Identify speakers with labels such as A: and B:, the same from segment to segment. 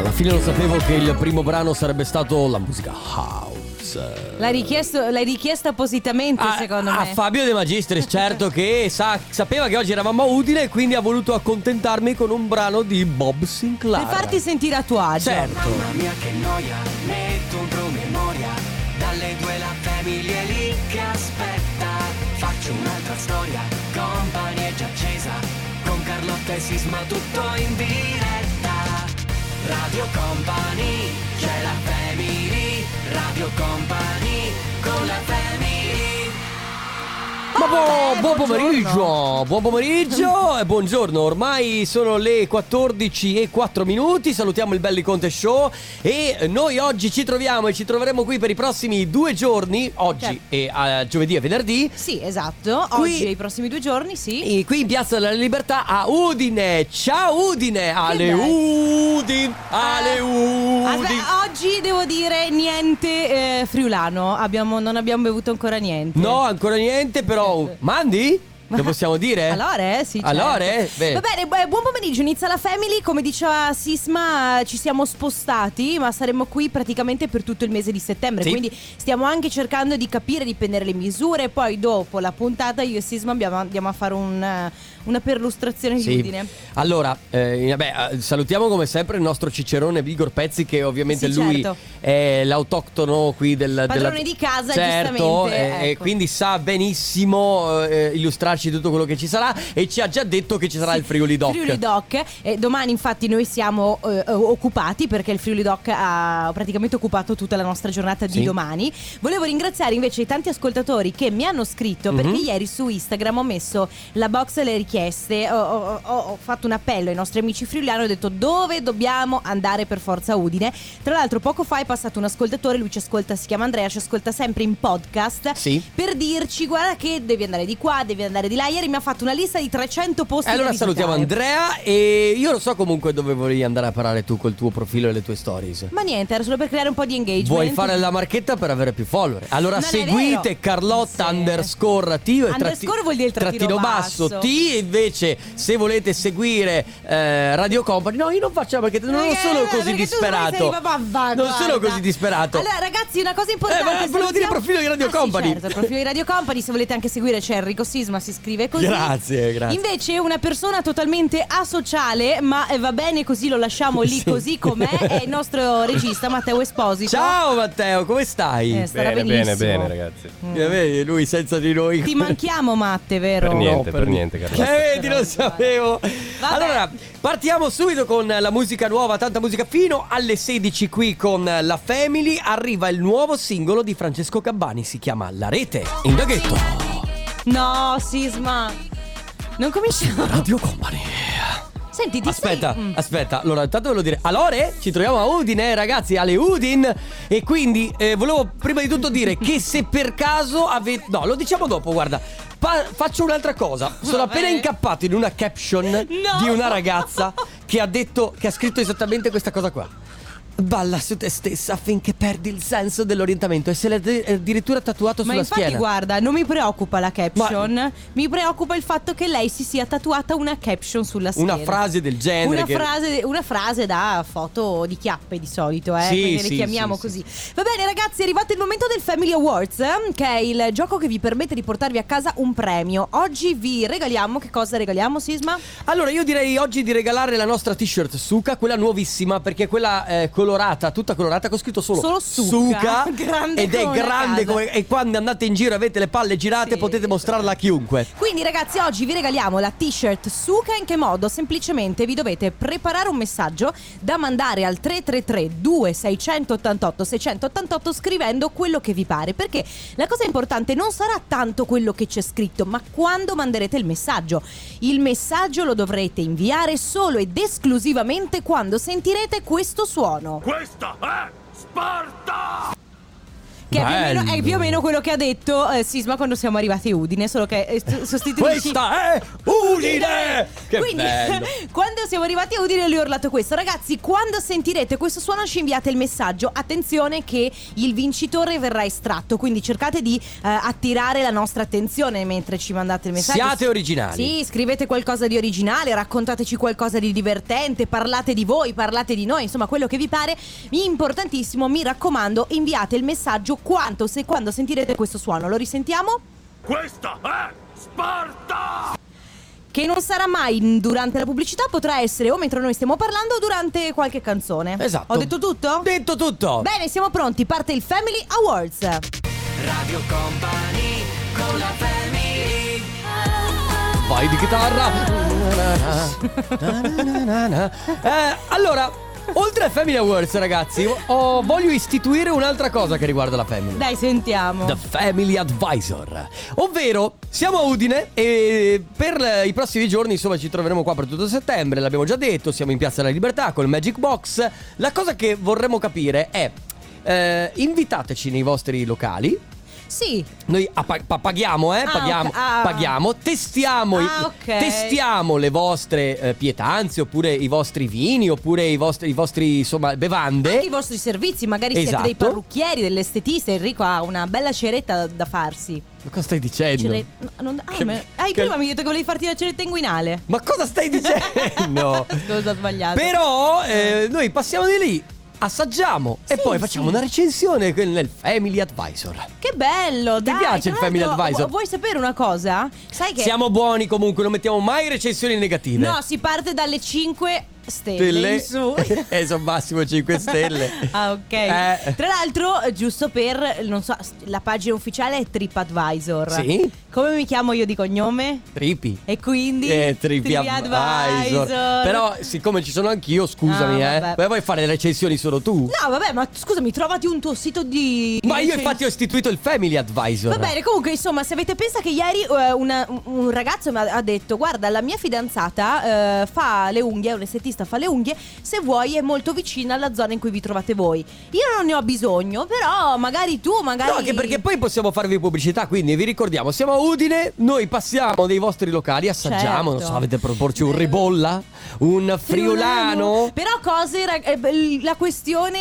A: Alla fine lo sapevo che il primo brano sarebbe stato la musica house.
B: L'hai, richiesto, l'hai richiesta appositamente,
A: A,
B: secondo
A: a
B: me.
A: Fabio De Magistris, certo che sa- sapeva che oggi eravamo a Udine e quindi ha voluto accontentarmi con un brano di Bob Sinclair.
B: per farti sentire a tuo agio.
A: Certo.
C: Mamma mia che noia, metto un promemoria Dalle due la famiglia è lì che aspetta Faccio un'altra storia, company è già accesa Con Carlotta e Sisma tutto in diretta Radio Company, c'è la family Radio Company, con la family
A: Ma buon, buon pomeriggio, buon pomeriggio e buongiorno. Ormai sono le 14 e 4 minuti. Salutiamo il Belli Conte Show. E noi oggi ci troviamo e ci troveremo qui per i prossimi due giorni. Oggi
B: Certo.
A: e a giovedì e venerdì.
B: Sì, esatto.
A: Qui-
B: Oggi e i prossimi due giorni, sì.
A: E qui in Piazza della Libertà a Udine. Ciao Udine! Ale
B: bello.
A: Udine! Ale
B: Eh,
A: Udine!
B: aspetta, oggi devo dire niente eh, friulano. Abbiamo- non abbiamo bevuto ancora niente.
A: No, ancora niente, però. Mandi? Lo possiamo dire?
B: Allora, eh, sì. certo.
A: Allora, eh? Beh.
B: Va bene, buon pomeriggio, inizia la Family. Come diceva Sisma, ci siamo spostati, ma saremo qui praticamente per tutto il mese di settembre.
A: Sì.
B: Quindi stiamo anche cercando di capire, di prendere le misure. Poi, dopo la puntata, io e Sisma abbiamo- andiamo a fare un, una perlustrazione di
A: Sì.
B: Udine.
A: Allora, eh, vabbè, eh, salutiamo come sempre il nostro cicerone Vigor Pezzi, che ovviamente
B: Sì,
A: lui
B: certo.
A: è l'autoctono qui del
B: Padrone
A: della-
B: di casa,
A: certo,
B: giustamente,
A: eh, E
B: ecco.
A: quindi sa benissimo eh, illustrarci tutto quello che ci sarà. E ci ha già detto che ci sarà il Friuli Doc.
B: Friuli Doc. E domani infatti noi siamo eh, eh, occupati perché il Friuli Doc ha praticamente occupato tutta la nostra giornata di
A: Sì.
B: domani. Volevo ringraziare invece i tanti ascoltatori che mi hanno scritto perché
A: Mhm.
B: ieri su Instagram ho messo la box delle richieste, ho, ho- ho- ho fatto un appello ai nostri amici friuliani, ho detto dove dobbiamo andare per forza Udine. Tra l'altro poco fa è passato un ascoltatore, lui ci ascolta, si chiama Andrea, ci ascolta sempre in podcast
A: Sì.
B: per dirci guarda che devi andare di qua, devi andare di là. Ieri mi ha fatto una lista di 300 posti.
A: Allora salutiamo Andrea e io lo so comunque dove volevi andare a parare tu col tuo profilo e le tue stories.
B: Ma niente, era solo per creare un po' di engagement.
A: Vuoi fare la marchetta per avere più follower? Allora
B: Non
A: seguite. Carlotta
B: Sì.
A: underscore T e
B: Underscore vuol dire il trattino
A: basso.
B: basso.
A: T invece se volete seguire eh, Radio Company No io non faccio marchetta Non
B: Eh,
A: sono così
B: perché tu
A: disperato
B: sei va,
A: Non
B: guarda.
A: sono così disperato
B: Allora, ragazzi, una cosa importante.
A: Eh, ma volevo dire
B: salutiamo-
A: profilo di Radio
B: Ah, sì,
A: Company.
B: certo, il profilo di Radio Company. Se volete anche seguire c'è Enrico Sisma, si scrive così.
A: Grazie, grazie.
B: Invece, una persona totalmente asociale, ma eh, va bene così, lo lasciamo lì
A: Sì.
B: così com'è. È il nostro regista Matteo Esposito.
A: Ciao Matteo come stai?
B: Eh, starà
D: Bene, bene,
B: benissimo.
D: bene, ragazzi.
A: Vedi, lui senza di noi
B: Ti manchiamo, Matte, vero?
D: Per niente,
A: No,
D: per niente, Carlotta.
A: Eh, vedi, lo sapevo.
B: Vabbè.
A: Allora, partiamo subito con la musica nuova, tanta musica fino alle 16 qui con la Family. Arriva il nuovo singolo di Francesco Cabbani, si chiama La Rete. In daghetto.
B: No, Sisma. Non cominciamo.
A: Radio Company.
B: Senti, ti
A: Aspetta,
B: sei... Mm.
A: aspetta. Allora, intanto volevo dire Allora, ci troviamo a Udine, ragazzi, alle Udin. E quindi eh, volevo prima di tutto dire che se per caso avete. No, lo diciamo dopo, guarda. Pa- faccio un'altra cosa. Sono appena incappato in una caption
B: No.
A: di una ragazza che ha detto, che ha scritto esattamente questa cosa qua. Balla su te stessa finché perdi il senso dell'orientamento e se l'è addirittura tatuato
B: Ma
A: sulla
B: infatti
A: schiena.
B: guarda, non mi preoccupa la caption, mi preoccupa il fatto che lei si sia tatuata una caption sulla schiena.
A: Una frase del genere.
B: Una,
A: che-
B: frase, una frase da foto di chiappe di solito, eh,
A: Sì,
B: perché
A: sì,
B: le chiamiamo
A: sì,
B: così. Va bene ragazzi, è arrivato il momento del Family Awards, eh, che è il gioco che vi permette di portarvi a casa un premio. Oggi vi regaliamo, che cosa regaliamo Sisma?
A: Allora io direi oggi di regalare la nostra t-shirt Suka, quella nuovissima perché quella eh, colorata, tutta colorata con scritto solo,
B: Solo Suka. Grande
A: ed è grande come e quando andate in giro e avete le palle girate
B: Sì.
A: potete mostrarla a chiunque.
B: Quindi ragazzi oggi vi regaliamo la t-shirt Suka in che modo? Semplicemente vi dovete preparare un messaggio da mandare al 333 2688 688 scrivendo quello che vi pare perché la cosa importante non sarà tanto quello che c'è scritto ma quando manderete il messaggio. Il messaggio lo dovrete inviare solo ed esclusivamente quando sentirete questo suono.
C: Questa è Sparta!
B: Che è più, o meno, è più o meno quello che ha detto eh, Sisma quando siamo arrivati a Udine, solo che eh, st- sostituisci
A: Questa è Udine! Che
B: Quindi,
A: bello!
B: quando siamo arrivati a Udine, lui ha urlato questo. Ragazzi, quando sentirete questo suono, ci inviate il messaggio. Attenzione, che il vincitore verrà estratto. Quindi cercate di eh, attirare la nostra attenzione mentre ci mandate il messaggio.
A: Siate originali.
B: Sì, scrivete qualcosa di originale, raccontateci qualcosa di divertente, parlate di voi, parlate di noi, insomma, quello che vi pare. Importantissimo, mi raccomando, inviate il messaggio quanto se quando sentirete questo suono. Lo risentiamo?
D: Questa è Sparta!
B: Che non sarà mai durante la pubblicità, potrà essere o mentre noi stiamo parlando o durante qualche canzone.
A: Esatto.
B: Ho detto tutto?
A: Detto tutto!
B: Bene, siamo pronti, parte il Family Awards.
C: Radio Company con la family
A: Vai di chitarra. Eh, allora, oltre ai Family Awards, ragazzi, ho- voglio istituire un'altra cosa che riguarda la Family.
B: Dai, sentiamo.
A: The Family Advisor. Ovvero, siamo a Udine e per i prossimi giorni, insomma, ci troveremo qua per tutto settembre, l'abbiamo già detto, siamo in Piazza della Libertà con il Magic Box. La cosa che vorremmo capire è eh, invitateci nei vostri locali.
B: Sì,
A: Noi a- pa- pa- paghiamo, eh?
B: Ah,
A: paghiamo,
B: ok. Ah.
A: paghiamo, testiamo,
B: Ah, ok.
A: testiamo le vostre eh, pietanze, oppure i vostri vini, oppure i vostri, i vostri insomma, bevande.
B: anche i vostri servizi, magari siete
A: Esatto.
B: dei parrucchieri, delle estetiste. Enrico ha una bella ceretta da, farsi.
A: Ma cosa stai dicendo?
B: No, non- ah,
A: Che-
B: ma- ah,
A: che-
B: prima mi hai detto che volevi farti la ceretta inguinale.
A: Ma cosa stai dicendo?
B: Cosa ho sbagliato?
A: Però eh, noi passiamo di lì, assaggiamo e
B: Sì,
A: poi facciamo
B: sì.
A: una recensione nel Family Advisor.
B: Che bello, dai.
A: piace il
B: tra
A: Family
B: l'altro,
A: Advisor?
B: vu- Vuoi sapere una cosa? Sai che
A: Siamo buoni comunque, non mettiamo mai recensioni negative.
B: No, si parte dalle 5 stelle, in su.
A: e sono massimo 5 stelle.
B: Ah, ok.
A: Eh.
B: Tra l'altro, eh, giusto per, non so, la pagina ufficiale è TripAdvisor.
A: Sì.
B: Come mi chiamo io di cognome?
A: Tripi.
B: E quindi
A: Eh,
B: TripAdvisor.
A: Però, siccome ci sono anch'io, scusami,
B: Ah,
A: eh. Poi vuoi fare le recensioni solo tu?
B: No, vabbè, ma scusami, trovati un tuo sito di.
A: Ma io infatti ho istituito il Family Advisor.
B: Va bene, comunque, insomma, se avete pensato che ieri eh, una- un ragazzo mi ha, ha detto: Guarda, la mia fidanzata eh, fa le unghie, è un estetista, fa le unghie. Se vuoi, è molto vicina alla zona in cui vi trovate voi. Io non ne ho bisogno, però magari tu, magari.
A: No, anche perché poi possiamo farvi pubblicità, quindi vi ricordiamo, siamo a Udine, noi passiamo dei vostri locali, assaggiamo,
B: Certo.
A: non so, avete proporci un ribolla, un friulano.
B: Però cose, rag- eh, la questione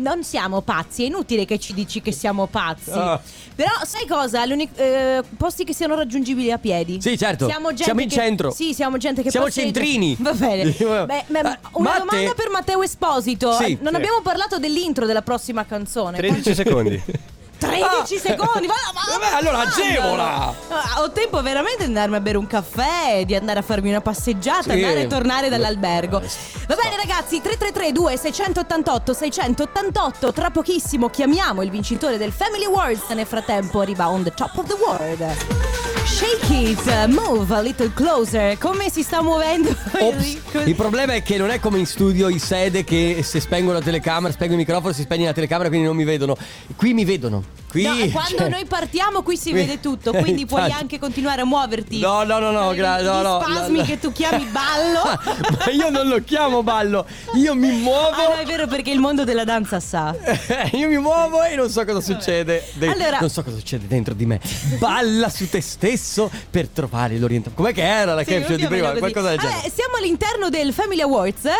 B: non siamo pazzi, è inutile che ci dici che siamo pazzi.
A: Ah.
B: Però sai cosa? Eh, posti che siano raggiungibili a piedi.
A: Sì, certo.
B: Siamo, gente
A: Siamo in
B: che-
A: centro.
B: Sì, siamo gente che
A: Siamo
B: passeggia.
A: centrini.
B: Va bene. Beh, beh,
A: eh,
B: una
A: Matte-
B: domanda per Matteo Esposito.
A: Sì,
B: non abbiamo parlato dell'intro della prossima canzone.
E: 13 secondi.
B: 13
A: Ah.
B: secondi. Ma, ma-
A: Vabbè, allora
B: ma-
A: agevola.
B: Ah, Ho tempo veramente di andarmi a bere un caffè, di andare a farmi una passeggiata,
A: Sì.
B: andare e tornare dall'albergo.
A: Eh,
B: Va bene ragazzi, 3332 688 688. Tra pochissimo chiamiamo il vincitore del Family Awards. Nel frattempo arriva on the top of the world. Shake it, move a little closer. Come si sta muovendo?
A: Ops. Il problema è che non è come in studio in sede che se spengo la telecamera, spengo il microfono, si spegne la telecamera, quindi non mi vedono. Qui mi vedono. Qui
B: No, quando
A: cioè-
B: noi partiamo qui si
A: qui-
B: vede tutto, quindi puoi
A: Infatti.
B: anche continuare a muoverti.
A: No, no, no, no, gra- no, no,
B: spasmi
A: no, no.
B: che tu chiami ballo.
A: Ma io non lo chiamo ballo, io mi muovo.
B: Ah, no, è vero perché il mondo della danza sa.
A: Io mi muovo e non so cosa succede. de-
B: Allora-
A: non so cosa succede dentro di me. Balla su te stesso per trovare l'orientamento. Com'è che era la
B: Sì,
A: caption di prima? Qualcosa del genere.
B: Vabbè, siamo all'interno del Family Awards. eh,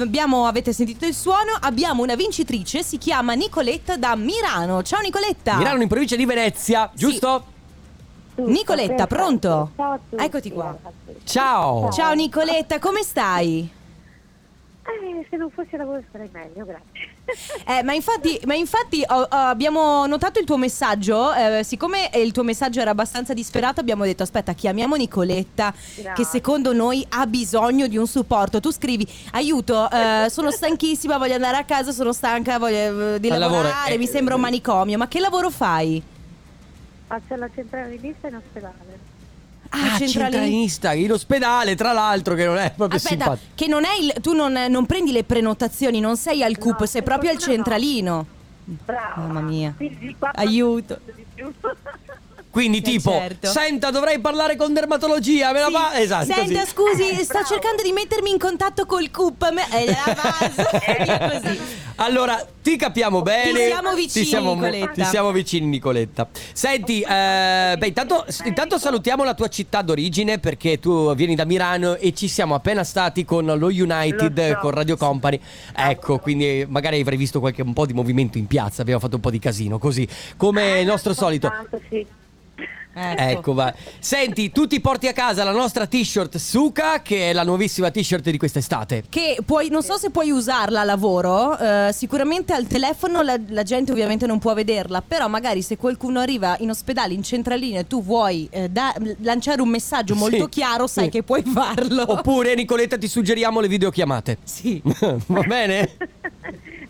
B: abbiamo, avete sentito il suono. Abbiamo una vincitrice. Si chiama Nicoletta da Mirano. Ciao Nicoletta.
A: Milano in provincia di Venezia, giusto?
B: Nicoletta, pronto?
F: Ciao a tutti.
B: Eccoti qua.
A: Ciao.
B: Ciao Nicoletta, come stai?
F: Eh, se non fossi a lavoro starei meglio, grazie.
B: Eh, ma infatti, ma infatti ho- ho- abbiamo notato il tuo messaggio. eh, siccome il tuo messaggio era abbastanza disperato, abbiamo detto: Aspetta, chiamiamo Nicoletta, che
F: Grazie.
B: secondo noi ha bisogno di un supporto. Tu scrivi: Aiuto, eh, sono stanchissima, voglio andare a casa, sono stanca voglio, eh, di
A: Al lavoro,
B: lavorare,
A: eh,
B: mi sembra un manicomio. Ma che lavoro fai?
F: Faccio la centrale lista in ospedale.
A: Ah,
B: centralini-
A: centralinista in ospedale, tra l'altro, che non è proprio
B: Aspetta,
A: simpatico.
B: che non è il. Tu non, non prendi le prenotazioni, non sei al CUP,
F: No,
B: sei proprio al
F: fortuna no.
B: centralino.
F: Brava.
B: Mamma mia. Aiuto.
A: Quindi,
B: Eh,
A: tipo,
B: certo.
A: senta, dovrei parlare con dermatologia. Me la
B: Sì.
A: fa? Esatto.
B: Senta,
A: così.
B: scusi,
F: Eh,
B: sto
F: bravo.
B: cercando di mettermi in contatto col CUP. me- E la via così.
A: Allora, ti capiamo bene.
B: siamo vicini,
A: Ti siamo,
B: Nicoletta.
A: ti siamo vicini, Nicoletta. Senti, eh, beh, intanto, intanto salutiamo la tua città d'origine perché tu vieni da Milano e ci siamo appena stati con lo United,
F: Lo so.
A: con Radio Company. Ecco, quindi magari avrai visto qualche un po' di movimento in piazza. Abbiamo fatto un po' di casino, così come il nostro solito.
F: Tanto, sì.
A: Ecco, va. Senti, tu ti porti a casa la nostra t-shirt Suka, che è la nuovissima t-shirt di quest'estate.
B: Che puoi, non so se puoi usarla a lavoro, eh, sicuramente al telefono la, la gente ovviamente non può vederla, però magari se qualcuno arriva in ospedale, in centralina e tu vuoi eh, da- lanciare un messaggio molto
A: Sì,
B: chiaro, sai
A: sì.
B: che puoi farlo.
A: Oppure, Nicoletta, ti suggeriamo le videochiamate.
B: Sì.
A: Va bene?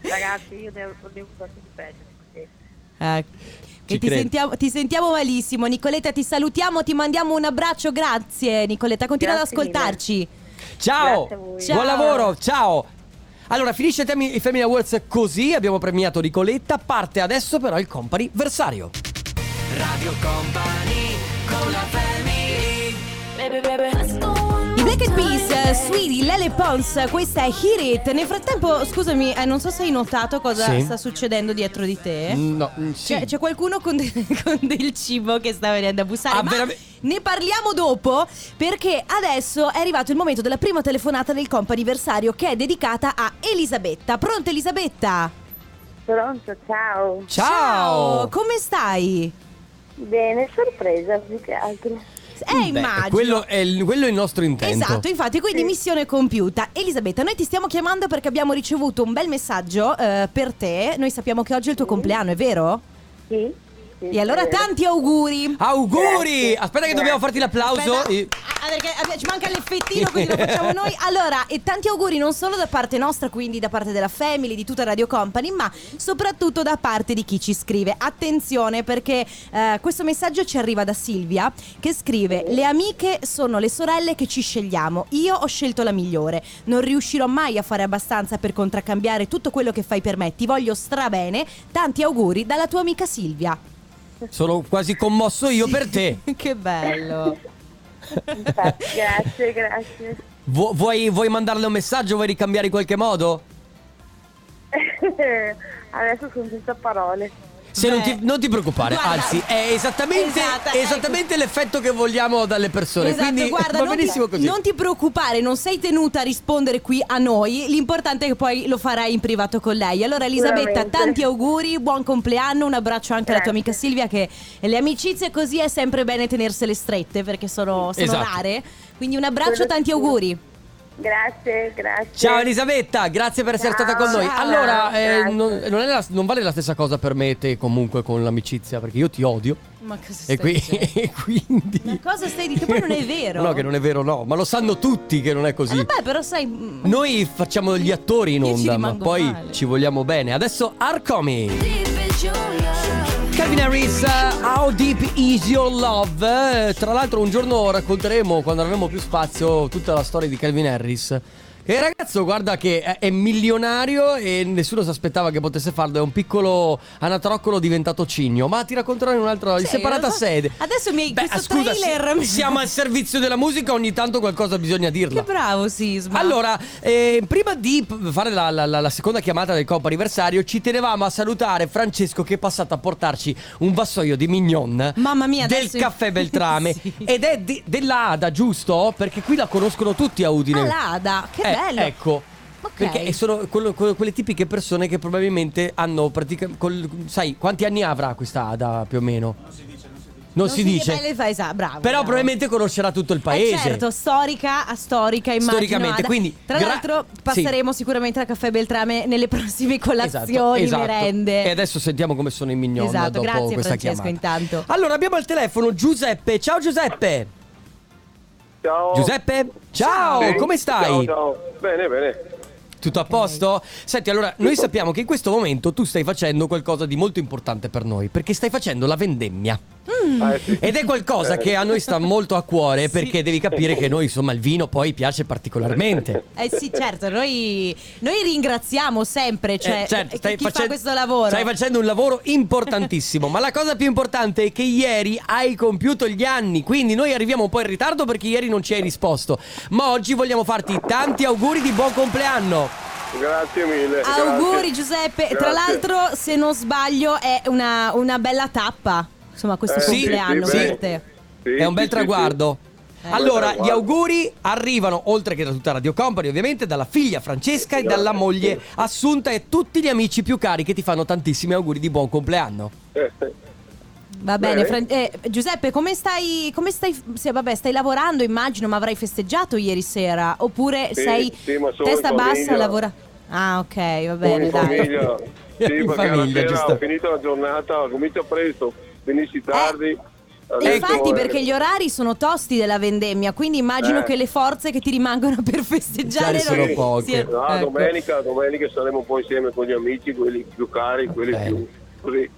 F: Ragazzi, io devo devo un sacco di peggio. sì.
B: Eh,
A: Ci
B: ti, sentiamo, ti sentiamo malissimo, Nicoletta. Ti salutiamo, ti mandiamo un abbraccio. Grazie, Nicoletta. Continua
F: Grazie
B: ad ascoltarci.
A: Ciao.
B: Ciao.
A: buon lavoro, ciao. Allora, finisce il i Family Awards così, abbiamo premiato Nicoletta, parte adesso però il company versario.
C: Radio Company con la family
B: I Black Eyed Peas, eh, Sweetie, Lele Pons, questa è Hear It. Nel frattempo, scusami, eh, non so se hai notato cosa
A: Sì.
B: sta succedendo dietro di te.
A: No, mm, sì.
B: C'è, c'è qualcuno con, de- con del cibo che sta venendo a bussare.
A: Ah,
B: ma
A: veramente?
B: ne parliamo dopo perché adesso è arrivato il momento della prima telefonata del comp'anniversario che è dedicata a Elisabetta. Pronto Elisabetta?
F: Pronto, ciao.
A: Ciao.
B: Come stai?
F: Bene, sorpresa più che altro.
B: Eh,
A: Beh,
B: immagino.
A: Quello è, il, quello è il nostro intento.
B: Esatto, infatti, quindi missione compiuta. Elisabetta, noi ti stiamo chiamando perché abbiamo ricevuto un bel messaggio eh, per te. Noi sappiamo che oggi è il tuo compleanno, è vero?
F: Sì? Sì,
B: E allora tanti auguri.
A: Auguri!
F: Grazie.
A: Aspetta che dobbiamo farti l'applauso. E-
B: ah, perché eh, ci manca l'effettino, quindi lo facciamo noi. Allora, e tanti auguri non solo da parte nostra, quindi da parte della Family, di tutta Radio Company, ma soprattutto da parte di chi ci scrive. Attenzione perché eh, questo messaggio ci arriva da Silvia che scrive: Le amiche sono le sorelle che ci scegliamo. Io ho scelto la migliore. Non riuscirò mai a fare abbastanza per contraccambiare tutto quello che fai per me. Ti voglio strabene. Tanti auguri dalla tua amica Silvia.
A: Sono quasi commosso io per te.
B: che bello.
F: Grazie, grazie.
A: Vu- vuoi, vuoi mandarle un messaggio? Vuoi ricambiare in qualche modo?
F: Adesso sono senza parole.
A: Se non ti, non ti preoccupare,
B: guarda-
A: anzi, è esattamente,
B: Esatto,
A: è esattamente l'effetto che vogliamo dalle persone.
B: Esatto,
A: quindi
B: guarda,
A: va
B: non
A: benissimo
B: ti,
A: così.
B: non ti preoccupare, non sei tenuta a rispondere qui a noi. L'importante è che poi lo farai in privato con lei. Allora, Elisabetta, tanti auguri, buon compleanno, un abbraccio anche alla tua
F: Grazie.
B: amica Silvia. Che le amicizie così è sempre bene tenersele strette perché sono, sono
A: Esatto.
B: rare. Quindi un abbraccio, tanti
F: sì.
B: auguri.
F: Grazie, grazie.
A: Ciao Elisabetta, grazie per essere
F: Ciao,
A: stata con noi.
B: ciao.
A: Allora, eh, non, non è la- non vale la stessa cosa per me e te comunque con l'amicizia, perché io ti odio.
B: Ma cosa
A: E, qui- e quindi...
B: Ma cosa stai dicendo? Poi non è vero.
A: No, che non è vero, no, ma lo sanno tutti che non è così.
B: vabbè, però sai. mm,
A: Noi facciamo gli attori in onda, ma poi
B: male.
A: ci vogliamo bene. Adesso Arcomi. Calvin Harris, How Deep Is Your Love? Tra l'altro un giorno racconteremo, quando avremo più spazio, tutta la storia di Calvin Harris. E ragazzo, guarda che è- milionario e nessuno si aspettava che potesse farlo. È un piccolo anatroccolo diventato cigno. Ma ti racconterò in un'altra,
B: Sì,
A: separata
B: so.
A: sede.
B: Adesso mi-
A: Beh,
B: questo
A: scusa,
B: trailer-
A: si- siamo al servizio della musica, ogni tanto qualcosa bisogna dirla.
B: Che bravo, Sisma.
A: Allora, eh, prima di fare la, la- la- la seconda chiamata del Coppa anniversario, ci tenevamo a salutare Francesco che è passato a portarci un vassoio di mignon
B: Mamma mia,
A: del
B: adesso-
A: caffè Beltrame.
B: Sì.
A: Ed è di- della Ada, giusto? Perché qui la conoscono tutti a Udine.
B: Ah, l'Ada, che
A: Eh,
B: bello.
A: Ecco.
B: Ok.
A: Perché sono quello- quello- quelle tipiche persone che probabilmente hanno praticamente. Sai, quanti anni avrà questa Ada più o meno? Non si dice.
B: beh, le fai, sa, bravo.
A: Però
B: bravo.
A: probabilmente conoscerà tutto il
B: Eh,
A: paese.
B: certo, storica a storica, immagino.
A: Storicamente,
B: Ada.
A: quindi,
B: Tra
A: gra-
B: l'altro passeremo sicuramente al caffè Beltrame nelle prossime colazioni,
A: Esatto, esatto.
B: merende.
A: E adesso sentiamo come sono i mignon
B: Esatto,
A: dopo
B: grazie,
A: questa
B: Francesco,
A: chiamata.
B: intanto.
A: Allora abbiamo al telefono Giuseppe. Ciao Giuseppe.
E: Ciao.
A: Giuseppe? Ciao,
E: Sì.
A: come stai?
E: Ciao, ciao. Bene, bene.
A: Tutto a posto? Senti, allora, noi sappiamo che in questo momento tu stai facendo qualcosa di molto importante per noi, perché stai facendo la vendemmia.
E: Ah, eh, sì.
A: Ed è qualcosa che a noi sta molto a cuore, perché devi capire che noi, insomma, il vino poi piace particolarmente.
B: Eh sì, certo, noi, noi ringraziamo sempre cioè,
A: Eh, certo,
B: chi-
A: stai
B: chi fa
A: facendo-
B: questo lavoro.
A: Stai facendo un lavoro importantissimo. ma la cosa più importante è che ieri hai compiuto gli anni. Quindi noi arriviamo un po' in ritardo perché ieri non ci hai risposto. Ma oggi vogliamo farti tanti auguri di buon compleanno.
E: Grazie mille.
B: Auguri
E: grazie.
B: Giuseppe. Tra
E: Grazie.
B: l'altro, se non sbaglio, è una, una bella tappa. Insomma, questo
E: Eh,
B: compleanno
E: sì,
B: per te.
E: Sì,
A: È un bel
E: sì, sì,
A: traguardo.
B: Eh.
A: Allora, gli auguri arrivano, oltre che da tutta Radio Company, ovviamente, dalla figlia Francesca e dalla moglie Assunta e tutti gli amici più cari che ti fanno tantissimi auguri di buon compleanno.
E: Eh,
B: Va bene,
E: Bene.
B: Fran- eh, Giuseppe, come stai? Come stai? Se, vabbè, stai lavorando, immagino, ma avrai festeggiato ieri sera? Oppure
E: Sì,
B: sei testa bassa a
E: famiglia.
B: lavorare? Ah, ok, va bene,
E: in
B: dai.
E: famiglia. Sì,
A: In
E: perché
A: famiglia,
E: sera ho finito la giornata, comincio presto, finisci tardi.
B: E
E: adesso,
B: Eh, infatti,
E: eh,
B: perché gli orari sono tosti della vendemmia, quindi immagino
E: Eh.
B: che le forze che ti rimangono per festeggiare
A: Sono
B: non-
A: poche.
B: siano-
E: No,
B: ecco.
E: domenica, domenica saremo poi insieme con gli amici, quelli più cari, quelli
A: bene.
E: più così.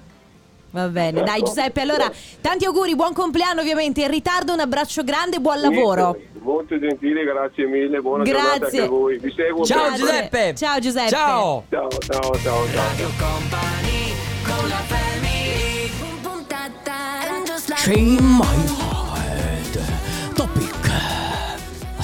B: Va bene, dai. Giuseppe, allora tanti auguri, buon compleanno ovviamente, in ritardo un abbraccio grande, buon lavoro.
E: Niente, Molto gentili, grazie mille, buona giornata anche
B: Grazie.
E: a voi. Vi seguo
A: Ciao
E: sempre.
A: Giuseppe!
B: Ciao, Giuseppe.
A: Ciao!
E: Ciao, ciao, ciao, ciao.
A: Shame my heart.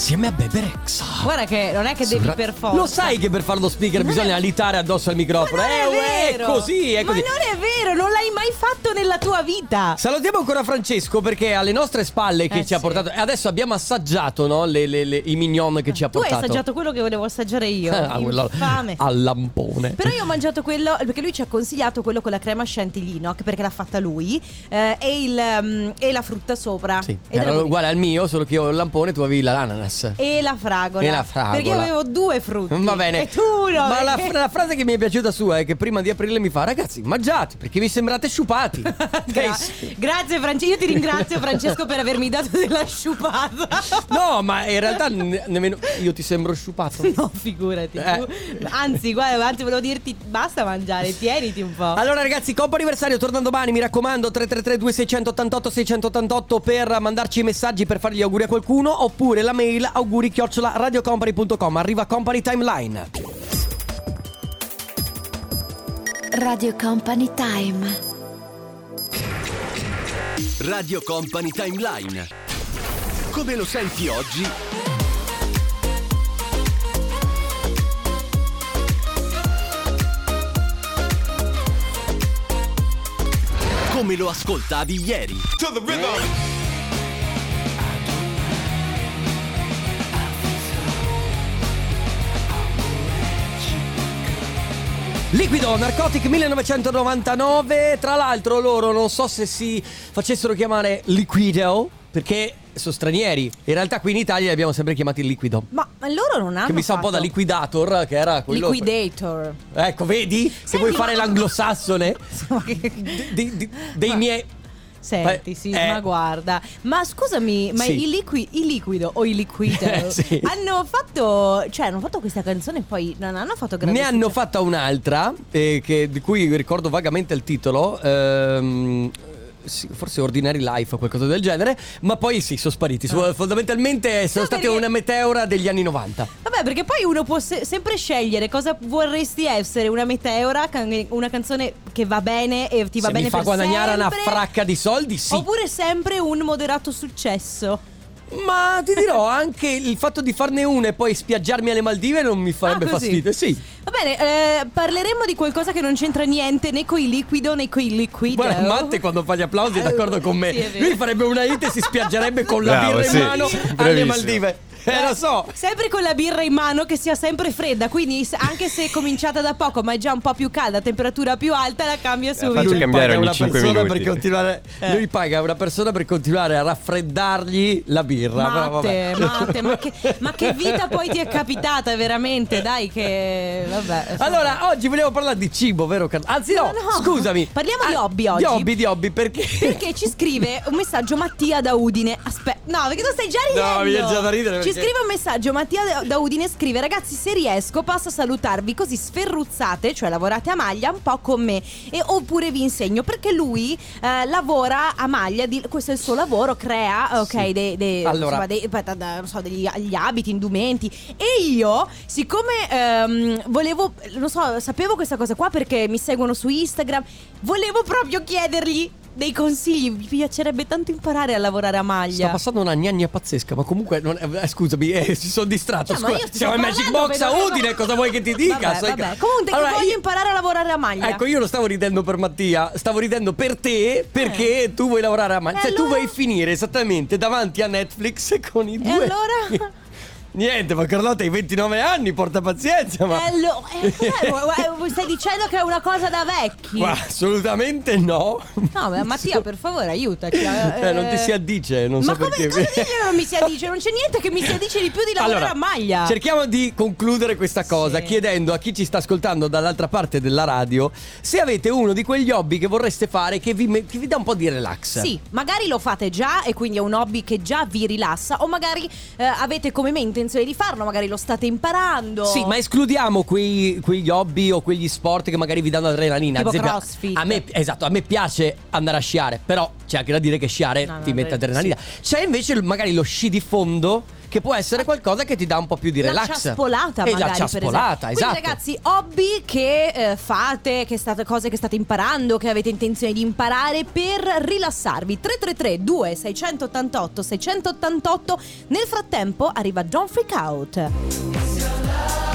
A: Assieme a Bebe Rexha.
B: Guarda che non è che devi per forza.
A: Lo sai che per fare lo speaker bisogna alitare addosso al microfono.
B: Ma non è
A: Eh,
B: vero.
A: è così, è così.
B: Ma non è vero, non l'hai mai fatto nella tua vita.
A: Salutiamo ancora Francesco perché alle nostre spalle che
B: Eh,
A: ci ha
B: sì.
A: portato. E adesso abbiamo assaggiato no, le- le- le- i mignon che ci ha
B: Tu hai
A: portato.
B: assaggiato quello che volevo assaggiare io.
A: Ah, quello
B: Infame.
A: al lampone.
B: Però io ho mangiato quello perché lui ci ha consigliato quello con la crema chantilly, no? Perché l'ha fatta lui. eh, e, il, um, e la frutta sopra.
A: Sì, era uguale al mio, solo che io ho il lampone tu avevi l'ananas.
B: E la fragola.
A: E la fragola.
B: Perché io avevo due frutti.
A: Va bene.
B: E tu no.
A: Ma la, la frase che mi è piaciuta sua è che prima di aprile mi fa: Ragazzi, mangiate perché vi sembrate sciupati.
B: Gra- Grazie Francesco, io ti ringrazio Francesco per avermi dato della sciupata.
A: No, ma in realtà ne- nemmeno io ti sembro sciupato.
B: No, figurati.
A: Eh.
B: Anzi, guarda, anzi, volevo dirti basta mangiare, tieniti un po'.
A: Allora ragazzi, compo anniversario torna domani, mi raccomando 333 2688 688 per mandarci i messaggi per fare gli auguri a qualcuno oppure la mail auguri chiocciola radiocompany.com arriva Company Timeline.
G: Radio Company Time.
H: Radio Company Timeline. Come lo senti oggi? Come lo ascoltavi ieri?
A: Liquido Narcotic 1999, tra l'altro loro non so se si facessero chiamare Liquido perché sono stranieri. In realtà qui in Italia li abbiamo sempre chiamati Liquido.
B: Ma ma loro non hanno
A: Che mi sa un po' da liquidator, che era quello.
B: Liquidator.
A: Ecco, vedi? Se
B: Senti,
A: vuoi fare l'anglosassone di- dei
B: Ma-
A: miei.
B: Senti, sì,
A: eh.
B: ma guarda. Ma scusami, ma
A: Sì.
B: i, liqui- i liquido o i liquido
A: Eh, sì.
B: hanno fatto. Cioè, hanno fatto questa canzone e poi non hanno fatto grande
A: Ne hanno fatta un'altra, eh, che- di cui ricordo vagamente il titolo. ehm, forse Ordinary Life o qualcosa del genere. Ma poi sì, sono spariti. Sono- Fondamentalmente sono
B: No,
A: stati
B: perché-
A: una meteora degli anni 90.
B: Vabbè, perché poi uno può se- sempre scegliere cosa vorresti essere: una meteora, can- una canzone che va bene e ti va
A: Se
B: bene
A: mi fa
B: per
A: guadagnare una
B: sempre,
A: fracca di soldi, sì.
B: Oppure sempre un moderato successo.
A: Ma ti dirò, anche il fatto di farne una e poi spiaggiarmi alle Maldive non mi farebbe
B: Ah, così.
A: fastidio. Sì.
B: Va bene, eh, parleremo di qualcosa che non c'entra niente né con i liquido né con i liquido.
A: Guarda, Matte quando fa gli applausi è d'accordo con me.
B: Sì, è vero.
A: Lui farebbe una hit e si spiaggerebbe con la
I: Bravo,
A: birra
I: sì.
A: in mano alle
I: Bravissimo.
A: Maldive. Eh, lo so.
B: Sempre con la birra in mano che sia sempre fredda, quindi anche se è cominciata da poco ma è già un po' più calda, temperatura più alta, la cambia subito.
I: faccio
A: Lui
I: cambiare
A: paga
I: ogni
A: una
I: 5
A: persona
I: minuti.
A: Per continuare,
B: Eh.
A: Lui paga una persona per continuare a raffreddargli la birra.
B: Matte. Matte, ma che, ma che vita poi ti è capitata veramente? Dai che... Vabbè.
A: Allora, oggi volevo parlare di cibo, vero Carlo? Anzi, no,
B: Ma no.
A: scusami.
B: Parliamo di
A: Ah,
B: hobby oggi.
A: Di hobby, di hobby, perché?
B: Perché ci scrive un messaggio Mattia da Udine. Aspetta, no, perché tu stai già ridendo.
A: No, mi viene già da ridere
B: Ci scrive un messaggio Mattia da- Udine. Scrive: Ragazzi, se riesco, passo a salutarvi così sferruzzate, cioè lavorate a maglia un po' con me. E oppure vi insegno perché lui eh, lavora a maglia. di- questo è il suo lavoro, crea, ok,
A: Sì.
B: dei, dei-
A: Allora.
B: insomma, dei- so, degli gli abiti, indumenti. E io, siccome ehm, volevo, non so, sapevo questa cosa qua perché mi seguono su Instagram, volevo proprio chiedergli dei consigli. Mi piacerebbe tanto imparare a lavorare a
A: Sta
B: maglia.
A: passando una gnagna pazzesca, ma comunque non è- eh, scusami, eh, si sono distratto.
B: Cioè,
A: scusa. Siamo in Magic Box a Udine, cosa vuoi che ti dica?
B: Vabbè, vabbè. Comunque
A: Allora,
B: che voglio
A: io-
B: imparare a lavorare a maglia.
A: Ecco, io non stavo ridendo per Mattia, stavo ridendo per te perché tu vuoi lavorare a maglia.
B: E
A: Cioè, tu
B: allora?
A: vuoi finire esattamente davanti a Netflix con i
B: E
A: due.
B: allora?
A: Niente, ma Carlotta hai 29 anni, porta pazienza, ma.
B: Eh, allo- eh, cos'è? Eh, stai dicendo che è una cosa da vecchi?
A: Ma assolutamente no.
B: No, ma Mattia, per favore, aiutaci.
A: Eh, non ti si addice, non
B: ma
A: so
B: come,
A: perché.
B: dici che non mi si addice? Non c'è niente che mi si addice di più di lavorare a maglia.
A: Cerchiamo di concludere questa cosa
B: Sì.
A: chiedendo a chi ci sta ascoltando dall'altra parte della radio se avete uno di quegli hobby che vorreste fare che vi, che vi dà un po' di relax.
B: Sì, magari lo fate già e quindi è un hobby che già vi rilassa o magari eh, avete come me intenzione di farlo, magari lo state imparando.
A: Sì, ma escludiamo quei- quegli hobby o quegli sport che magari vi danno adrenalina.
B: Tipo
A: esempio,
B: crossfit.
A: A me, esatto, a me piace andare a sciare, però c'è anche da dire che sciare
B: No, no,
A: ti mette
B: sì.
A: adrenalina. C'è invece magari lo sci di fondo che può essere qualcosa che ti dà un po' più di relax.
B: La ciaspolata
A: E
B: magari
A: la ciaspolata, esatto.
B: Quindi ragazzi, hobby che eh, fate, che state, cose che state imparando, che avete intenzione di imparare per rilassarvi. 333 2688 688 Nel frattempo arriva Don't Freak Out.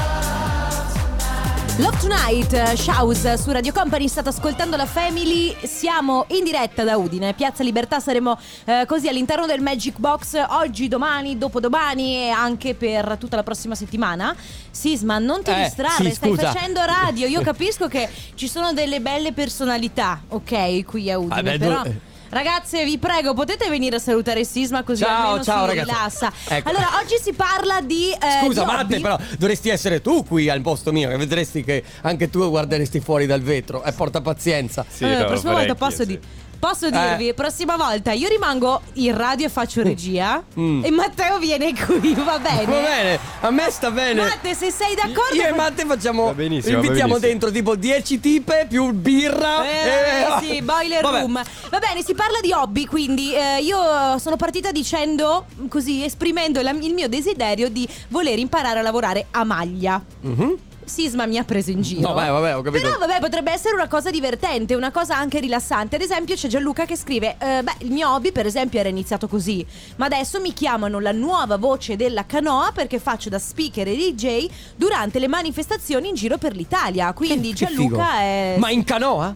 B: Love Tonight, eh, Shouse su Radio Company, state ascoltando la Family, siamo in diretta da Udine, Piazza Libertà, saremo eh, così all'interno del Magic Box oggi, domani, dopodomani e anche per tutta la prossima settimana. Sisma, non ti
A: Eh,
B: distrarre,
A: sì,
B: stai
A: scusa.
B: facendo radio, io capisco che ci sono delle belle personalità, ok, qui a Udine,
A: Vabbè,
B: però...
A: do-
B: Ragazze, vi prego, potete venire a salutare Sisma così
A: Ciao,
B: almeno
A: ciao,
B: si
A: ragazzi.
B: rilassa.
A: Ecco.
B: Allora, oggi si parla di eh,
A: Scusa,
B: di
A: Matte, però dovresti essere tu qui al posto mio, che vedresti che anche tu guarderesti fuori dal vetro. E porta pazienza.
I: Sì,
B: Allora, la prossima volta posso
I: sì.
B: dire. Posso
A: Eh.
B: dirvi, prossima volta io rimango in radio e faccio regia
A: Mm.
B: e Matteo viene qui, va bene?
A: Va bene, a me sta bene.
B: Matte, se sei d'accordo
A: Io e Matte facciamo.
I: Va benissimo,
A: invitiamo
I: benissimo.
A: dentro tipo 10 tipe più birra.
B: Eh,
A: e-
B: sì, boiler
A: Vabbè.
B: room. Va bene, si parla di hobby, quindi eh, io sono partita dicendo, così, esprimendo la- il mio desiderio di voler imparare a lavorare a maglia.
A: Mhm.
B: Sisma mi ha preso in giro.
A: No, beh, vabbè, ho capito.
B: Però vabbè, potrebbe essere una cosa divertente, una cosa anche rilassante. Ad esempio, c'è Gianluca che scrive: eh, Beh, il mio hobby, per esempio, era iniziato così. Ma adesso mi chiamano la nuova voce della canoa perché faccio da speaker e DJ durante le manifestazioni in giro per l'Italia. Quindi
A: Che
B: Gianluca
A: figo.
B: è.
A: Ma in canoa?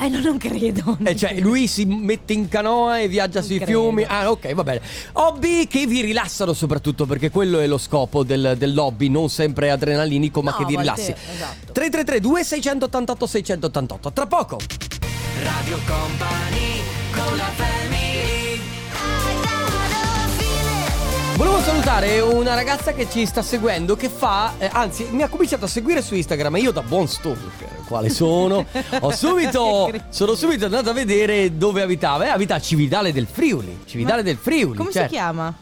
B: Eh, no, non credo. non
A: Eh, cioè,
B: credo.
A: lui si mette in canoa e viaggia sui
B: credo.
A: fiumi. Ah, ok, va bene. Hobby che vi rilassano soprattutto, perché quello è lo scopo del, dell'hobby, non sempre adrenalinico, ma
B: No,
A: che vi rilassi.
B: esatto.
A: 333 2688 688 Tra poco.
C: Radio Company con la family
A: Volevo salutare una ragazza che ci sta seguendo che fa, eh, anzi mi ha cominciato a seguire su Instagram e io da buon stalker, quale sono, ho subito, sono subito andato a vedere dove abitava e abita a Cividale del Friuli, Cividale del Friuli.
B: Come
A: cioè,
B: si chiama?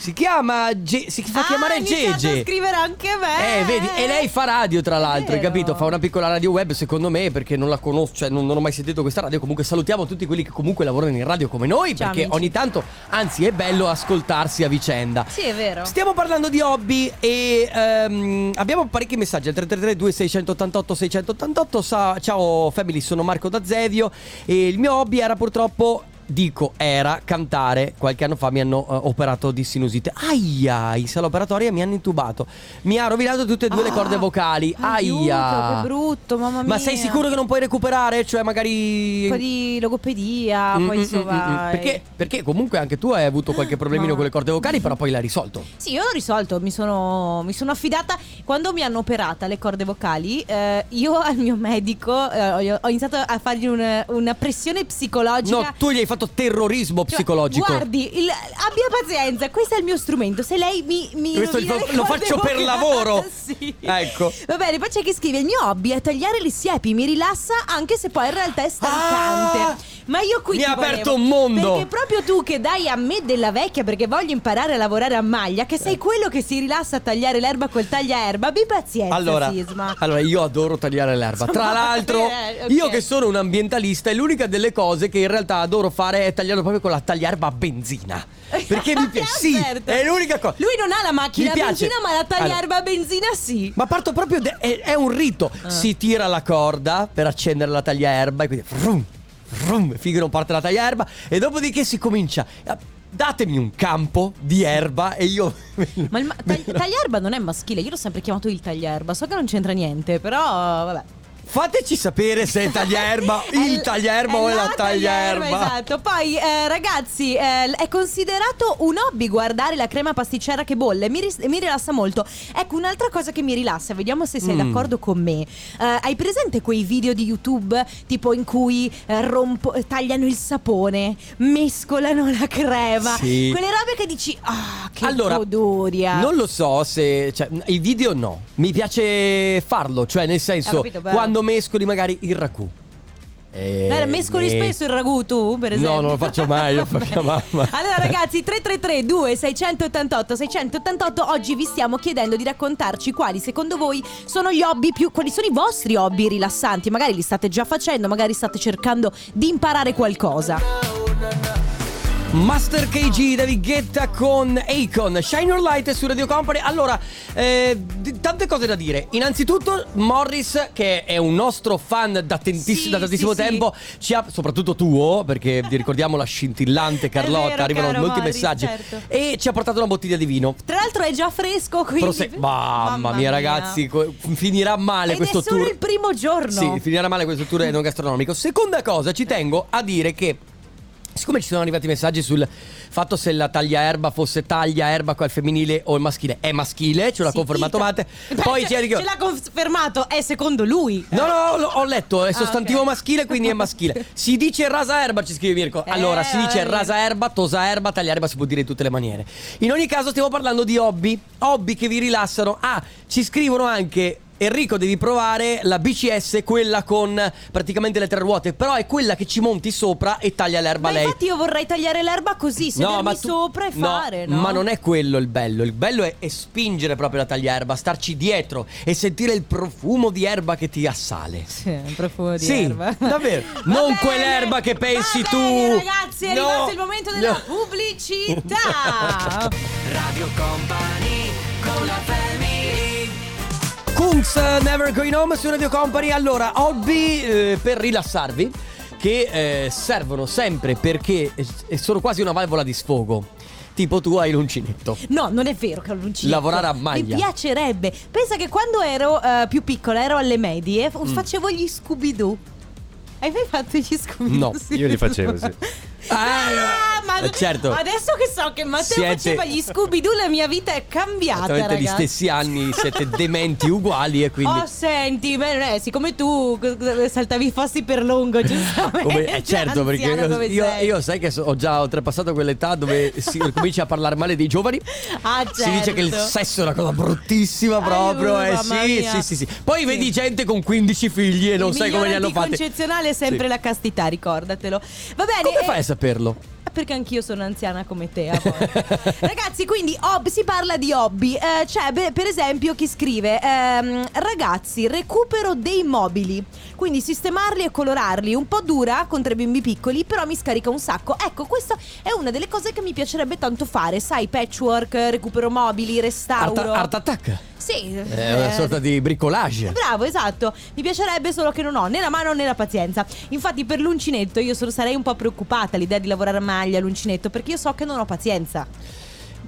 A: Si chiama, Ge- si fa
B: Ah,
A: chiamare Gege.
B: scrivere anche me.
A: Eh, vedi, e lei fa radio tra l'altro, hai capito? Fa una piccola radio web secondo me perché non la conosco, cioè non, non ho mai sentito questa radio. Comunque salutiamo tutti quelli che comunque lavorano in radio come noi
B: Ciao,
A: perché
B: amici.
A: ogni tanto, anzi è bello ascoltarsi a vicenda.
B: Sì, è vero.
A: Stiamo parlando di hobby e ehm, abbiamo parecchi messaggi al 333 2688 688 Sa- Ciao family, sono Marco da Zevio e il mio hobby era purtroppo Dico era cantare, qualche anno fa mi hanno eh, operato di sinusite. Aia, in sala operatoria mi hanno intubato. Mi ha rovinato tutte e due le
B: Ah,
A: corde vocali.
B: Aiuto,
A: Aia.
B: che brutto, mamma mia.
A: Ma sei sicuro che non puoi recuperare? Cioè magari
B: Un po' di logopedia,
A: Mm,
B: poi
A: mm,
B: insomma.
A: mm, mm. perché, perché comunque anche tu hai avuto qualche problemino
B: No.
A: con le corde vocali, però poi l'hai risolto.
B: Sì, io l'ho risolto, mi sono, mi sono affidata quando mi hanno operata le corde vocali. eh, io al mio medico eh, ho ho iniziato a fargli un- una pressione psicologica.
A: No, tu gli hai fatto terrorismo
B: Cioè,
A: psicologico.
B: Guardi, il- abbia pazienza, questo è il mio strumento. Se lei mi. mi
A: Questo lo- lo faccio per lavoro.
B: sì.
A: Ecco.
B: Va bene, poi c'è chi scrive: Il mio hobby è tagliare le siepi, mi rilassa anche se poi in realtà è stancante.
A: Ah!
B: Ma io qui
A: Mi ha aperto un mondo.
B: Perché proprio tu che dai a me della vecchia perché voglio imparare a lavorare a maglia, che sei quello che si rilassa a tagliare l'erba col tagliaerba, abbi pazienza,
A: Allora,
B: Sisma.
A: allora, io adoro tagliare l'erba. Tra l'altro,
B: eh, ok.
A: io che sono un ambientalista, è l'unica delle cose che in realtà adoro fare è tagliarlo proprio con la tagliarba a benzina. Perché mi piace. Sì,
B: Certo.
A: è l'unica cosa.
B: Lui non ha la macchina a benzina, ma la
A: Allora,
B: tagliarba a benzina sì.
A: Ma parto proprio. de- è, è un rito.
B: Ah.
A: Si tira la corda per accendere la tagliaerba e quindi. frum, rum, finché non parte la tagliaerba e dopodiché si comincia. a- Datemi un campo di erba e io.
B: Ma il ma- tagli- tagliaerba non è maschile, io l'ho sempre chiamato il tagliaerba. So che non c'entra niente, però vabbè.
A: Fateci sapere se è tagliaerba, il
B: è
A: o la
B: tagliaerba,
A: tagliaerba.
B: Esatto. Poi, eh, ragazzi, eh, è considerato un hobby guardare la crema pasticcera che bolle. Mi, ris- mi rilassa molto. Ecco, un'altra cosa che mi rilassa, vediamo se sei
A: Mm.
B: d'accordo con me. Eh, hai presente quei video di YouTube tipo in cui eh, rompo- tagliano il sapone, mescolano la crema?
A: Sì.
B: Quelle robe che dici, ah, che
A: Allora,
B: goduria.
A: Non lo so se. Cioè, i video no. Mi piace farlo. Cioè, nel senso,
B: capito, beh.
A: Quando mescoli magari il racù. Eh,
B: Eh, mescoli
A: eh,
B: spesso il ragù tu, per esempio?
A: No, non lo faccio mai, io
B: Vabbè.
A: perché mamma.
B: Allora ragazzi, 333 2688 688 oggi vi stiamo chiedendo di raccontarci quali secondo voi sono gli hobby più quali sono i vostri hobby rilassanti, magari li state già facendo, magari state cercando di imparare qualcosa.
A: Master KG David Guetta con Akon Shine Your Light su Radio Company Allora, eh, tante cose da dire Innanzitutto Morris che è un nostro fan da, tentis-
B: Sì,
A: da tantissimo
B: sì, sì.
A: tempo ci ha, Soprattutto tuo Perché ti ricordiamo la scintillante Carlotta
B: vero,
A: Arrivano molti
B: Morris,
A: messaggi
B: certo.
A: E ci ha portato una bottiglia di vino
B: Tra l'altro è già fresco, quindi
A: Prose- mamma, mia ragazzi co- Finirà male
B: Ed
A: questo
B: è solo
A: tour
B: il primo giorno.
A: Sì, finirà male questo tour enogastronomico. Seconda cosa, ci tengo a dire che. Siccome ci sono arrivati messaggi sul fatto se la taglia erba fosse taglia erba qua al femminile o il maschile, è maschile, ce l'ha
B: Sì,
A: confermato. Mate. Poi
B: ce, ce l'ha confermato, è secondo lui.
A: No, no, ho letto, è sostantivo
B: ok.
A: maschile, quindi è maschile. Si dice rasa erba, ci scrive Mirko.
B: Eh,
A: Allora, si dice rasa erba, tosa erba, taglia erba, si può dire in tutte le maniere. In ogni caso, stiamo parlando di hobby, hobby che vi rilassano. Ah, ci scrivono anche. Enrico, devi provare la BCS, quella con praticamente le tre ruote, però è quella che ci monti sopra e taglia l'erba
B: Ma
A: lei.
B: infatti io vorrei tagliare l'erba così, sedermi
A: tu-
B: sopra e
A: no,
B: fare, no?
A: Ma non è quello il bello. Il bello è, è spingere proprio la tagliaerba, starci dietro e sentire il profumo di erba che ti assale.
B: Sì, un profumo di
A: Sì,
B: erba.
A: davvero.
B: Va
A: Non
B: bene,
A: quell'erba che pensi
B: va
A: tu.
B: bene, ragazzi, è
A: No,
B: arrivato il momento della
A: no.
B: pubblicità.
C: Radio Company con la family
A: Kunz Never Going Home su Radio Company. Allora, hobby eh, per rilassarvi che eh, servono sempre perché eh, sono quasi una valvola di sfogo. Tipo tu hai l'uncinetto.
B: No, non è vero che ho l'uncinetto.
A: Lavorare a maglia.
B: Mi piacerebbe. Pensa che quando ero eh, più piccola, ero alle medie, f-
A: Mm.
B: facevo gli Scooby-Doo. Hai mai fatto gli Scooby-Doo?
A: No,
I: io li facevo, sì.
B: Ah, ma
A: eh, certo.
B: adesso che so che Matteo
A: Siete-
B: faceva gli Scooby-Doo, la mia vita è cambiata,
A: Esattamente gli stessi anni, siete dementi uguali e quindi...
B: Oh, senti, beh, eh, siccome tu eh, saltavi i fossi per lungo, giustamente.
A: Come- eh, certo, perché io, io- io sai che so- ho già oltrepassato quell'età dove si comincia a parlare male dei giovani.
B: Ah,
A: Si dice che il
B: certo.
A: sesso è una cosa bruttissima proprio.
B: Aiuto,
A: eh, sì, sì, sì, sì. Poi
B: Sì.
A: vedi gente con 15 figli e non
B: Il
A: sai come li hanno fatti.
B: anticoncezionale è sempre
A: Sì.
B: la castità, ricordatelo. Va bene.
A: Come
B: eh,
A: fai saperlo?
B: Perché anch'io sono anziana come te. a volte. Ragazzi, quindi hobby, si parla di hobby. Eh, c'è beh, per esempio chi scrive: ehm, Ragazzi, recupero dei mobili. Quindi sistemarli e colorarli. Un po' dura con tre bimbi piccoli, però mi scarica un sacco. Ecco, questa è una delle cose che mi piacerebbe tanto fare. Sai, patchwork, recupero mobili,
A: Art,
B: restauro.
A: Art Attack.
B: Sì,
A: È una
B: eh,
A: sorta di bricolage.
B: Bravo, esatto. Mi piacerebbe solo che non ho né la mano né la pazienza. Infatti, per l'uncinetto io sono- sarei un po' preoccupata all'idea di lavorare a maglia l'uncinetto perché io so che non ho pazienza.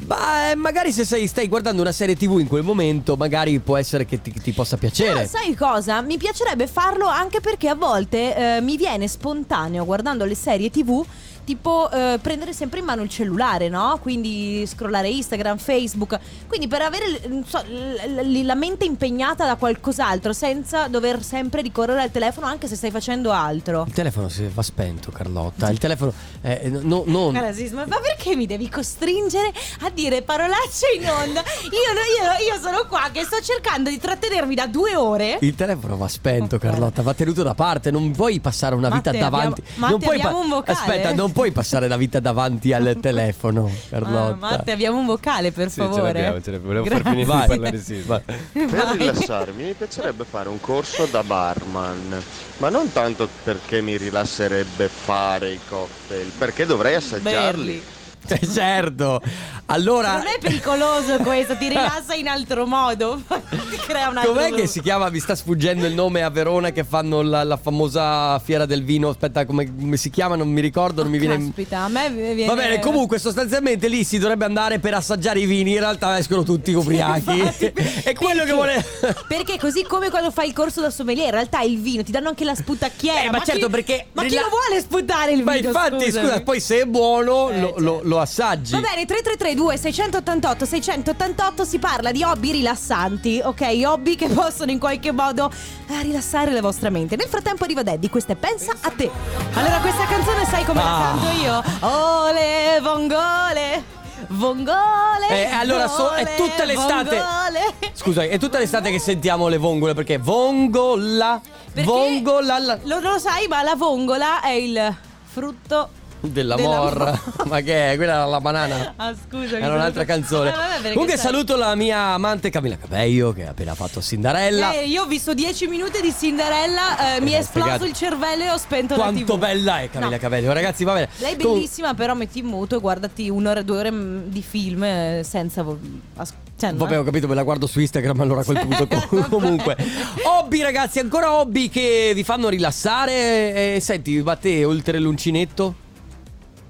A: Ma eh, magari se sei- stai guardando una serie TV in quel momento, magari può essere che ti, ti possa piacere.
B: Però sai cosa? Mi piacerebbe farlo anche perché a volte eh, mi viene spontaneo guardando le serie TV. Tipo eh, prendere sempre in mano il cellulare, no? Quindi scrollare Instagram, Facebook. Quindi per avere so, l- l- la mente impegnata da qualcos'altro senza dover sempre ricorrere al telefono anche se stai facendo altro.
A: Il telefono si va spento, Carlotta. Il telefono. eh, no, non.
B: Cara Sisma, ma perché mi devi costringere a dire parolacce in onda? Io, io- io sono qua che sto cercando di trattenermi da due ore.
A: Il telefono va spento,
B: Ok.
A: Carlotta, va tenuto da parte, non puoi passare una vita
B: Matte,
A: davanti.
B: abbiamo- Matte,
A: non puoi
B: abbiamo un vocale?
A: Aspetta, non puoi passare la vita davanti al telefono, Carlotta.
B: Ah, Matte, abbiamo un vocale, per
I: Sì, ce
B: favore.
I: l'abbiamo, ce l'abbiamo. Volevo
B: Grazie.
I: far finire
A: Vai.
I: di parlare sì.
A: Vai.
E: Per rilassarmi mi piacerebbe fare un corso da barman, ma non tanto perché mi rilasserebbe fare i cocktail, perché dovrei assaggiarli.
B: Berli.
A: Eh, certo. Allora.
B: Non è pericoloso questo, ti rilassa in altro modo. ti crea un altro
A: Com'è che si chiama? Mi sta sfuggendo il nome a Verona che fanno la, la famosa fiera del vino. Aspetta, come, come si chiama? Non mi ricordo, non mi viene. in-
B: Caspita, a me viene
A: Va bene, comunque sostanzialmente lì si dovrebbe andare per assaggiare i vini, in realtà escono tutti ubriachi. È quello che
B: perché?
A: vuole
B: Perché così come quando fai il corso da sommelier, in realtà il vino ti danno anche la sputacchiera.
A: Eh, ma certo,
B: chi-
A: perché
B: Ma chi
A: rila-
B: lo vuole sputare il
A: Ma
B: vino?
A: infatti,
B: scusami?
A: scusa, poi se è buono
B: Eh,
A: lo,
B: certo.
A: lo- lo assaggi.
B: Va bene, 3332 688 688 si parla di hobby rilassanti, ok? Hobby che possono in qualche modo eh, rilassare la vostra mente. Nel frattempo arriva Daddy, questa è Pensa a te. Allora, questa canzone sai come
A: Ah.
B: la canto io? Ole, vongole, vongole.
A: Eh, allora, so- è tutta l'estate.
B: vongole.
A: Scusa, è tutta l'estate che sentiamo le vongole perché vongola,
B: Perché
A: vongola la-
B: Lo, lo sai, ma la vongola è il frutto
A: della
B: della
A: morra.
B: morra.
A: Ma che è? Quella era la banana.
B: Ah, scusa.
A: Era un'altra canzone. Comunque saluto la mia amante Camilla Cabello che ha appena fatto Cinderella.
B: Eh, io ho visto 10 minuti di Cinderella, eh, mi è
A: Eh,
B: esploso il cervello e ho spento
A: Quanto
B: TV.
A: bella è Camilla
B: No.
A: Cabello, ragazzi, va bene.
B: Lei è bellissima, però metti in muto e guardati un'ora, due ore mm, di film eh, senza. cioè,
A: Vabbè,
B: eh.
A: ho capito, me la guardo su Instagram allora a quel punto. Com- Comunque, hobby, ragazzi, ancora hobby che vi fanno rilassare. E senti, te oltre l'uncinetto?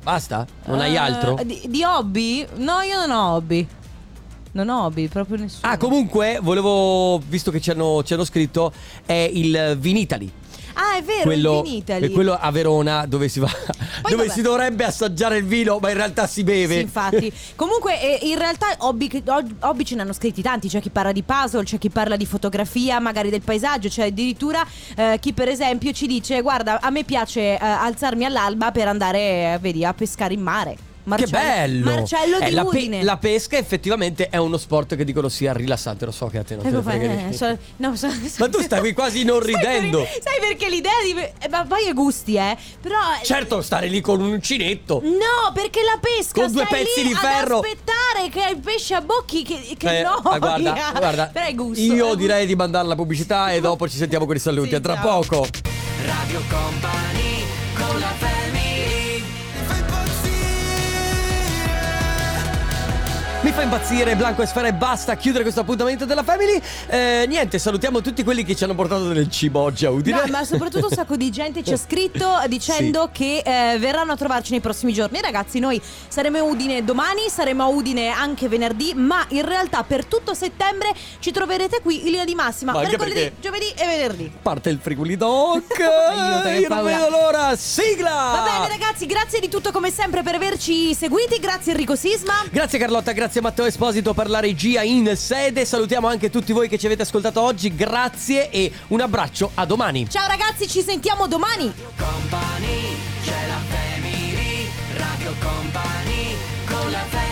A: Basta? Non hai
B: Eh,
A: altro?
B: Di, di hobby? No, io non ho hobby. Non ho hobby, proprio nessuno.
A: Ah, comunque, volevo, visto che ci hanno, ci hanno scritto, è il Vinitali.
B: Ah, è vero,
A: quello, è quello a Verona dove si va. dove
B: vabbè.
A: si dovrebbe assaggiare il vino, ma in realtà si beve.
B: Sì, infatti. Comunque, eh, in realtà hobby, ce ne hanno scritti tanti. C'è chi parla di puzzle, c'è chi parla di fotografia, magari del paesaggio. C'è addirittura eh, chi, per esempio, ci dice: Guarda, a me piace eh, alzarmi all'alba per andare, vedi, a pescare in mare. Marcello,
A: che bello!
B: Marcello
A: Eh,
B: di
A: la, pe- la pesca effettivamente è uno sport che dicono sia rilassante. Lo so che a te non te
B: Ecco
A: ne
B: qua,
A: frega
B: eh,
A: niente.
B: so- no, so-
A: Ma tu stavi quasi non
B: Sai
A: ridendo.
B: perché- Sai perché l'idea di. eh, Ma vai a gusti, eh. Però.
A: Certo, stare lì con un uncinetto.
B: No, perché la pesca
A: Con due
B: stai
A: pezzi
B: lì
A: di
B: ad
A: ferro.
B: aspettare che il pesce abbocchi che, che
A: Eh,
B: no.
A: ma guarda, guarda,
B: Però è gusto.
A: io
B: è
A: direi di mandare la pubblicità e dopo ci sentiamo con i saluti.
B: Sì,
A: a tra
B: ciao.
A: poco.
C: Radio Company con la family
A: Mi fa impazzire Blanco e Sfera e basta chiudere questo appuntamento della Family. Eh, niente, salutiamo tutti quelli che ci hanno portato del cibo oggi a Udine.
B: No, ma soprattutto un sacco di gente ci ha scritto dicendo che eh, verranno a trovarci nei prossimi giorni. Ragazzi, noi saremo a Udine domani, saremo a Udine anche venerdì, ma in realtà per tutto settembre ci troverete qui in linea di massima,
A: Ma
B: mercoledì,
A: perché-
B: giovedì e venerdì.
A: Parte il Friguli Doc.
B: Aiuto,
A: Io non vedo l'ora. Sigla!
B: Va bene ragazzi, grazie di tutto come sempre per averci seguiti, grazie Enrico Sisma.
A: Grazie Carlotta, grazie Matteo Esposito per la regia in sede. Salutiamo anche tutti voi che ci avete ascoltato oggi. Grazie e un abbraccio a domani.
B: Ciao ragazzi, ci sentiamo domani.
C: Company c'è la family Radio Company con la family